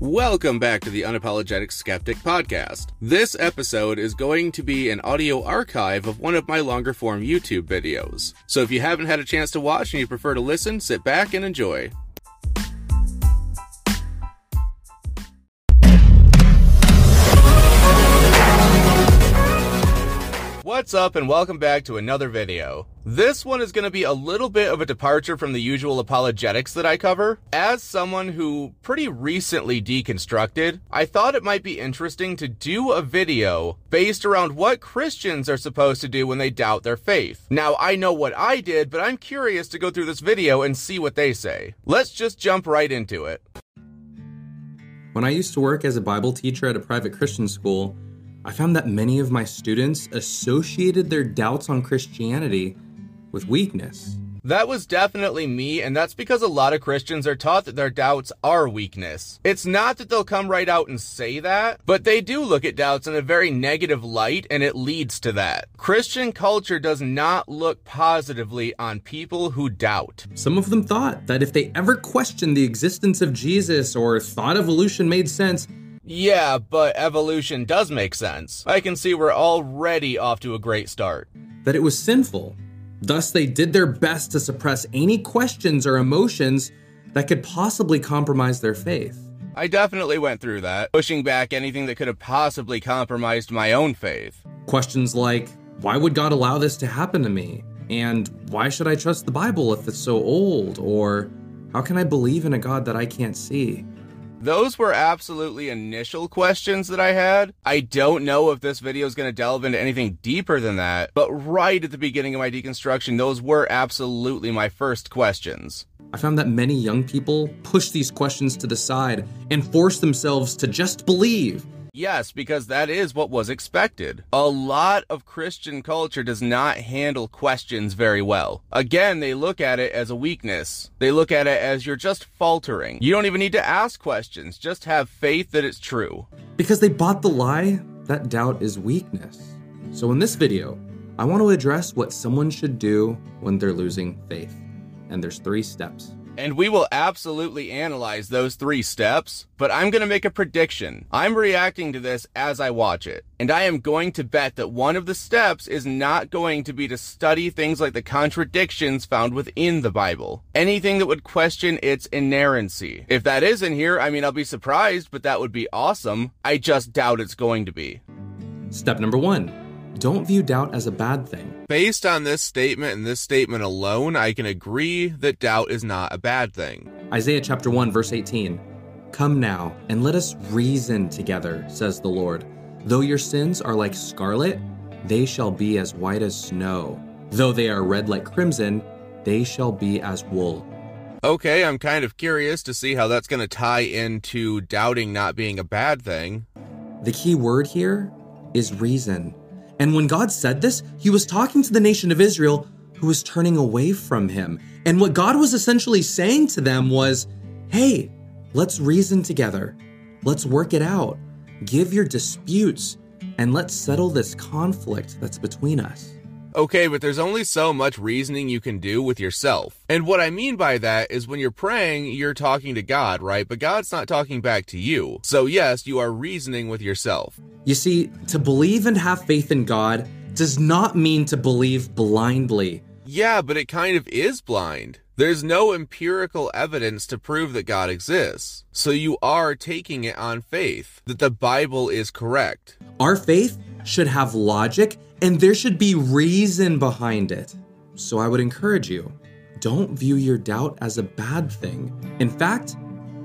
Welcome back to the Unapologetic Skeptic podcast. This episode is going to be an audio archive of one of my longer form YouTube videos. So if you haven't had a chance to watch and you prefer to listen, sit back and enjoy. What's up and welcome back to another video. This one is going to be a little bit of a departure from the usual apologetics that I cover. As someone who pretty recently deconstructed, I thought it might be interesting to do a video based around what Christians are supposed to do when they doubt their faith. Now, I know what I did, but I'm curious to go through this video and see what they say. Let's just jump right into it. When I used to work as a Bible teacher at a private Christian school, I found that many of my students associated their doubts on Christianity with weakness. That was definitely me, and that's because a lot of Christians are taught that their doubts are weakness. It's not that they'll come right out and say that, but they do look at doubts in a very negative light, and it leads to that. Christian culture does not look positively on people who doubt. Some of them thought that if they ever questioned the existence of Jesus or thought evolution made sense, yeah, but evolution does make sense. I can see we're already off to a great start. That it was sinful. Thus, they did their best to suppress any questions or emotions that could possibly compromise their faith. I definitely went through that, pushing back anything that could have possibly compromised my own faith. Questions like, why would God allow this to happen to me? And why should I trust the Bible if it's so old? Or how can I believe in a God that I can't see? Those were absolutely initial questions that I had. I don't know if this video is going to delve into anything deeper than that, but right at the beginning of my deconstruction, those were absolutely my first questions. I found that many young people push these questions to the side and force themselves to just believe Yes, because that is what was expected. A lot of Christian culture does not handle questions very well. Again, they look at it as a weakness. They look at it as you're just faltering. You don't even need to ask questions, just have faith that it's true. Because they bought the lie that doubt is weakness. So, in this video, I want to address what someone should do when they're losing faith. And there's three steps. And we will absolutely analyze those three steps, but I'm going to make a prediction. I'm reacting to this as I watch it. And I am going to bet that one of the steps is not going to be to study things like the contradictions found within the Bible. Anything that would question its inerrancy. If that is in here, I mean, I'll be surprised, but that would be awesome. I just doubt it's going to be. Step number one don't view doubt as a bad thing. Based on this statement and this statement alone, I can agree that doubt is not a bad thing. Isaiah chapter 1, verse 18 Come now, and let us reason together, says the Lord. Though your sins are like scarlet, they shall be as white as snow. Though they are red like crimson, they shall be as wool. Okay, I'm kind of curious to see how that's going to tie into doubting not being a bad thing. The key word here is reason. And when God said this, he was talking to the nation of Israel who was turning away from him. And what God was essentially saying to them was, hey, let's reason together. Let's work it out. Give your disputes and let's settle this conflict that's between us. Okay, but there's only so much reasoning you can do with yourself. And what I mean by that is when you're praying, you're talking to God, right? But God's not talking back to you. So, yes, you are reasoning with yourself. You see, to believe and have faith in God does not mean to believe blindly. Yeah, but it kind of is blind. There's no empirical evidence to prove that God exists. So you are taking it on faith that the Bible is correct. Our faith should have logic and there should be reason behind it. So I would encourage you don't view your doubt as a bad thing. In fact,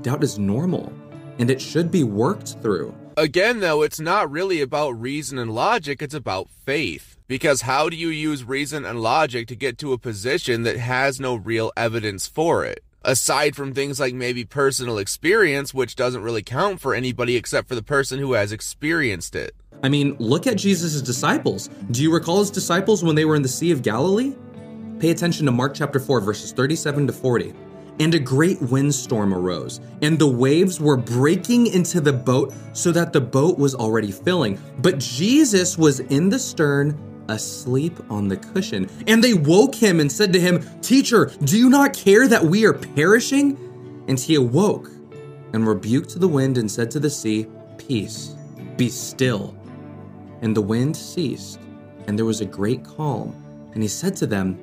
doubt is normal and it should be worked through. Again, though, it's not really about reason and logic, it's about faith. Because how do you use reason and logic to get to a position that has no real evidence for it? Aside from things like maybe personal experience, which doesn't really count for anybody except for the person who has experienced it. I mean, look at Jesus' disciples. Do you recall his disciples when they were in the Sea of Galilee? Pay attention to Mark chapter 4, verses 37 to 40. And a great windstorm arose, and the waves were breaking into the boat so that the boat was already filling. But Jesus was in the stern, asleep on the cushion. And they woke him and said to him, Teacher, do you not care that we are perishing? And he awoke and rebuked the wind and said to the sea, Peace, be still. And the wind ceased, and there was a great calm. And he said to them,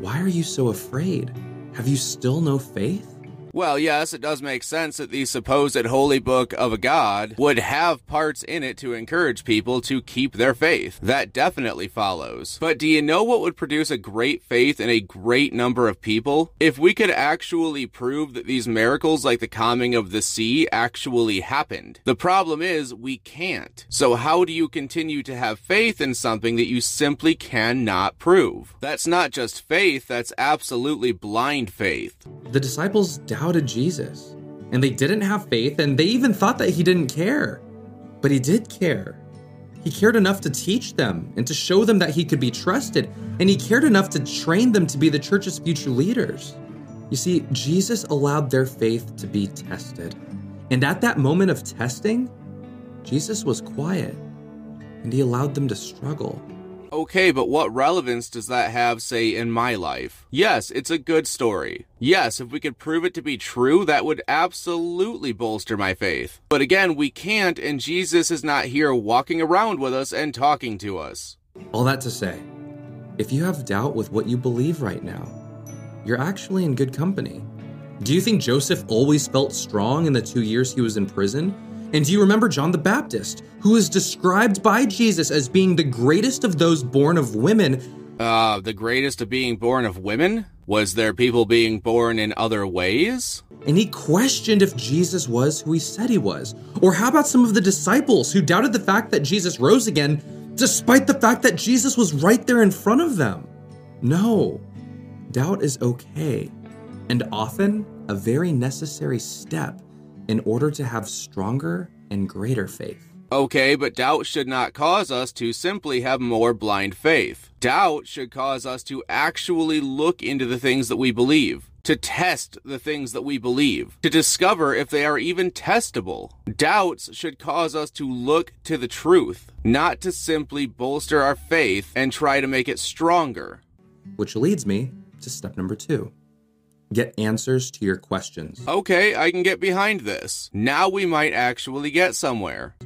Why are you so afraid? Have you still no faith? Well, yes, it does make sense that the supposed holy book of a god would have parts in it to encourage people to keep their faith. That definitely follows. But do you know what would produce a great faith in a great number of people? If we could actually prove that these miracles like the calming of the sea actually happened. The problem is we can't. So how do you continue to have faith in something that you simply cannot prove? That's not just faith, that's absolutely blind faith. The disciples Jesus, and they didn't have faith, and they even thought that he didn't care. But he did care. He cared enough to teach them and to show them that he could be trusted, and he cared enough to train them to be the church's future leaders. You see, Jesus allowed their faith to be tested. And at that moment of testing, Jesus was quiet and he allowed them to struggle. Okay, but what relevance does that have, say, in my life? Yes, it's a good story. Yes, if we could prove it to be true, that would absolutely bolster my faith. But again, we can't, and Jesus is not here walking around with us and talking to us. All that to say, if you have doubt with what you believe right now, you're actually in good company. Do you think Joseph always felt strong in the two years he was in prison? And do you remember John the Baptist, who is described by Jesus as being the greatest of those born of women? Uh, the greatest of being born of women? Was there people being born in other ways? And he questioned if Jesus was who he said he was. Or how about some of the disciples who doubted the fact that Jesus rose again, despite the fact that Jesus was right there in front of them? No, doubt is okay, and often a very necessary step in order to have stronger and greater faith. Okay, but doubt should not cause us to simply have more blind faith. Doubt should cause us to actually look into the things that we believe, to test the things that we believe, to discover if they are even testable. Doubts should cause us to look to the truth, not to simply bolster our faith and try to make it stronger. Which leads me to step number two get answers to your questions. Okay, I can get behind this. Now we might actually get somewhere.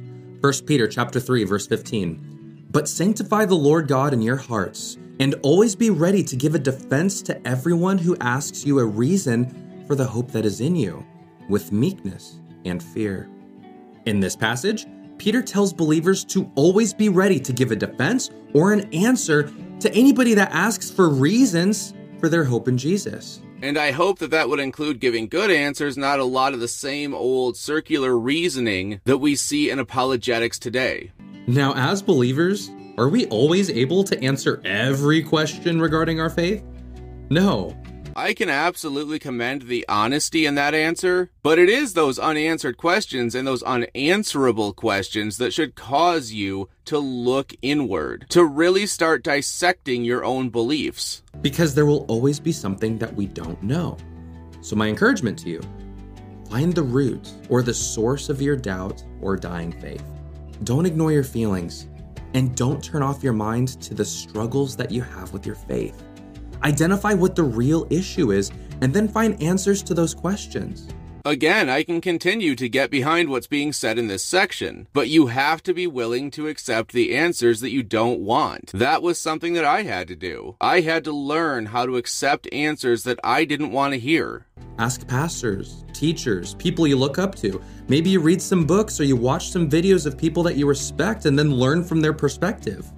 1 Peter chapter 3 verse 15. But sanctify the Lord God in your hearts, and always be ready to give a defense to everyone who asks you a reason for the hope that is in you, with meekness and fear. In this passage, Peter tells believers to always be ready to give a defense or an answer to anybody that asks for reasons for their hope in Jesus. And I hope that that would include giving good answers, not a lot of the same old circular reasoning that we see in apologetics today. Now, as believers, are we always able to answer every question regarding our faith? No. I can absolutely commend the honesty in that answer, but it is those unanswered questions and those unanswerable questions that should cause you to look inward, to really start dissecting your own beliefs. Because there will always be something that we don't know. So, my encouragement to you find the root or the source of your doubt or dying faith. Don't ignore your feelings and don't turn off your mind to the struggles that you have with your faith. Identify what the real issue is and then find answers to those questions. Again, I can continue to get behind what's being said in this section, but you have to be willing to accept the answers that you don't want. That was something that I had to do. I had to learn how to accept answers that I didn't want to hear. Ask pastors, teachers, people you look up to. Maybe you read some books or you watch some videos of people that you respect and then learn from their perspective.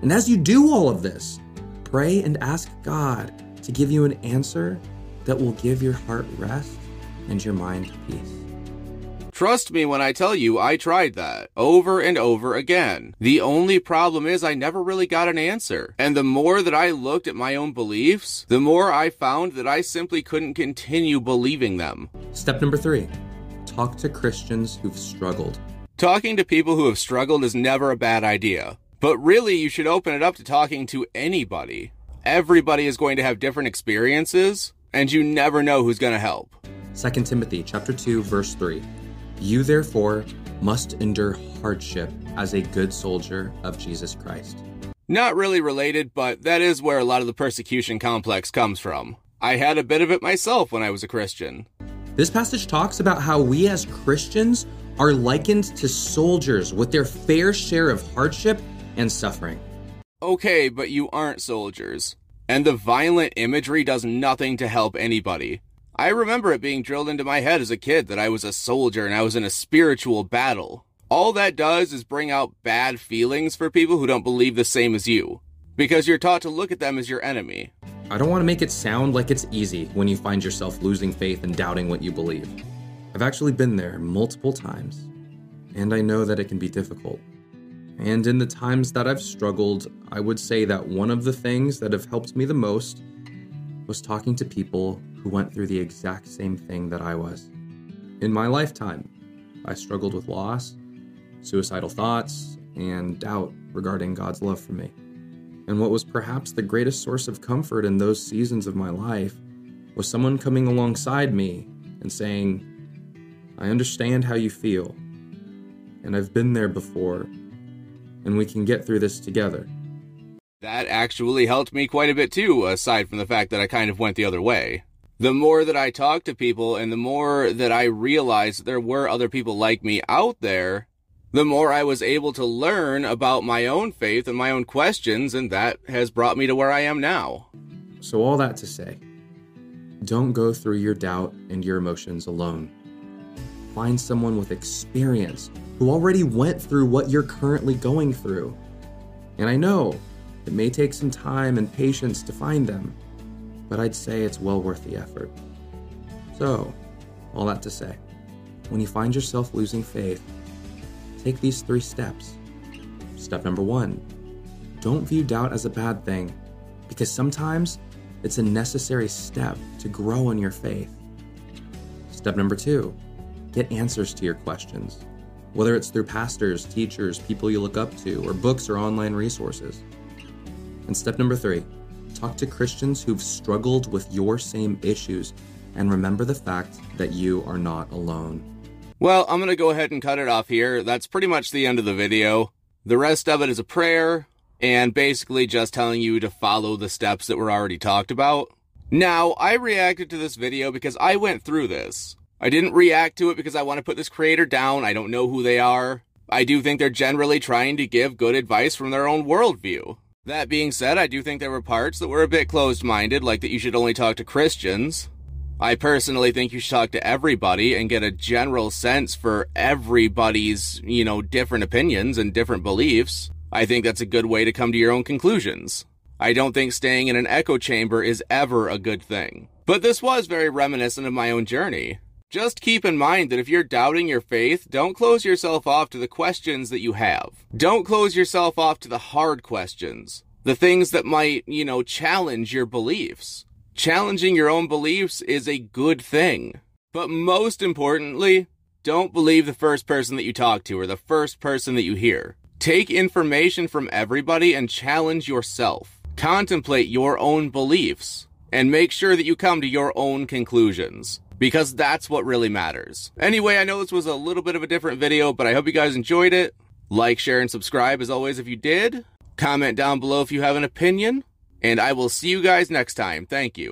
And as you do all of this, pray and ask God to give you an answer that will give your heart rest and your mind peace. Trust me when I tell you I tried that over and over again. The only problem is I never really got an answer. And the more that I looked at my own beliefs, the more I found that I simply couldn't continue believing them. Step number three talk to Christians who've struggled. Talking to people who have struggled is never a bad idea. But really, you should open it up to talking to anybody. Everybody is going to have different experiences, and you never know who's going to help. 2 Timothy chapter 2 verse 3. You therefore must endure hardship as a good soldier of Jesus Christ. Not really related, but that is where a lot of the persecution complex comes from. I had a bit of it myself when I was a Christian. This passage talks about how we as Christians are likened to soldiers with their fair share of hardship and suffering. Okay, but you aren't soldiers. And the violent imagery does nothing to help anybody. I remember it being drilled into my head as a kid that I was a soldier and I was in a spiritual battle. All that does is bring out bad feelings for people who don't believe the same as you, because you're taught to look at them as your enemy. I don't want to make it sound like it's easy when you find yourself losing faith and doubting what you believe. I've actually been there multiple times, and I know that it can be difficult. And in the times that I've struggled, I would say that one of the things that have helped me the most was talking to people who went through the exact same thing that I was. In my lifetime, I struggled with loss, suicidal thoughts, and doubt regarding God's love for me. And what was perhaps the greatest source of comfort in those seasons of my life was someone coming alongside me and saying, I understand how you feel, and I've been there before, and we can get through this together. That actually helped me quite a bit too, aside from the fact that I kind of went the other way. The more that I talked to people and the more that I realized there were other people like me out there, the more I was able to learn about my own faith and my own questions, and that has brought me to where I am now. So, all that to say, don't go through your doubt and your emotions alone. Find someone with experience who already went through what you're currently going through. And I know it may take some time and patience to find them, but I'd say it's well worth the effort. So, all that to say, when you find yourself losing faith, take these three steps. Step number one don't view doubt as a bad thing, because sometimes it's a necessary step to grow in your faith. Step number two get answers to your questions, whether it's through pastors, teachers, people you look up to, or books or online resources. And step number three talk to Christians who've struggled with your same issues and remember the fact that you are not alone. Well, I'm going to go ahead and cut it off here. That's pretty much the end of the video. The rest of it is a prayer and basically just telling you to follow the steps that were already talked about. Now, I reacted to this video because I went through this. I didn't react to it because I want to put this creator down. I don't know who they are. I do think they're generally trying to give good advice from their own worldview. That being said, I do think there were parts that were a bit closed minded, like that you should only talk to Christians. I personally think you should talk to everybody and get a general sense for everybody's, you know, different opinions and different beliefs. I think that's a good way to come to your own conclusions. I don't think staying in an echo chamber is ever a good thing. But this was very reminiscent of my own journey. Just keep in mind that if you're doubting your faith, don't close yourself off to the questions that you have. Don't close yourself off to the hard questions. The things that might, you know, challenge your beliefs. Challenging your own beliefs is a good thing. But most importantly, don't believe the first person that you talk to or the first person that you hear. Take information from everybody and challenge yourself. Contemplate your own beliefs and make sure that you come to your own conclusions because that's what really matters. Anyway, I know this was a little bit of a different video, but I hope you guys enjoyed it. Like, share, and subscribe as always if you did. Comment down below if you have an opinion. And I will see you guys next time. Thank you.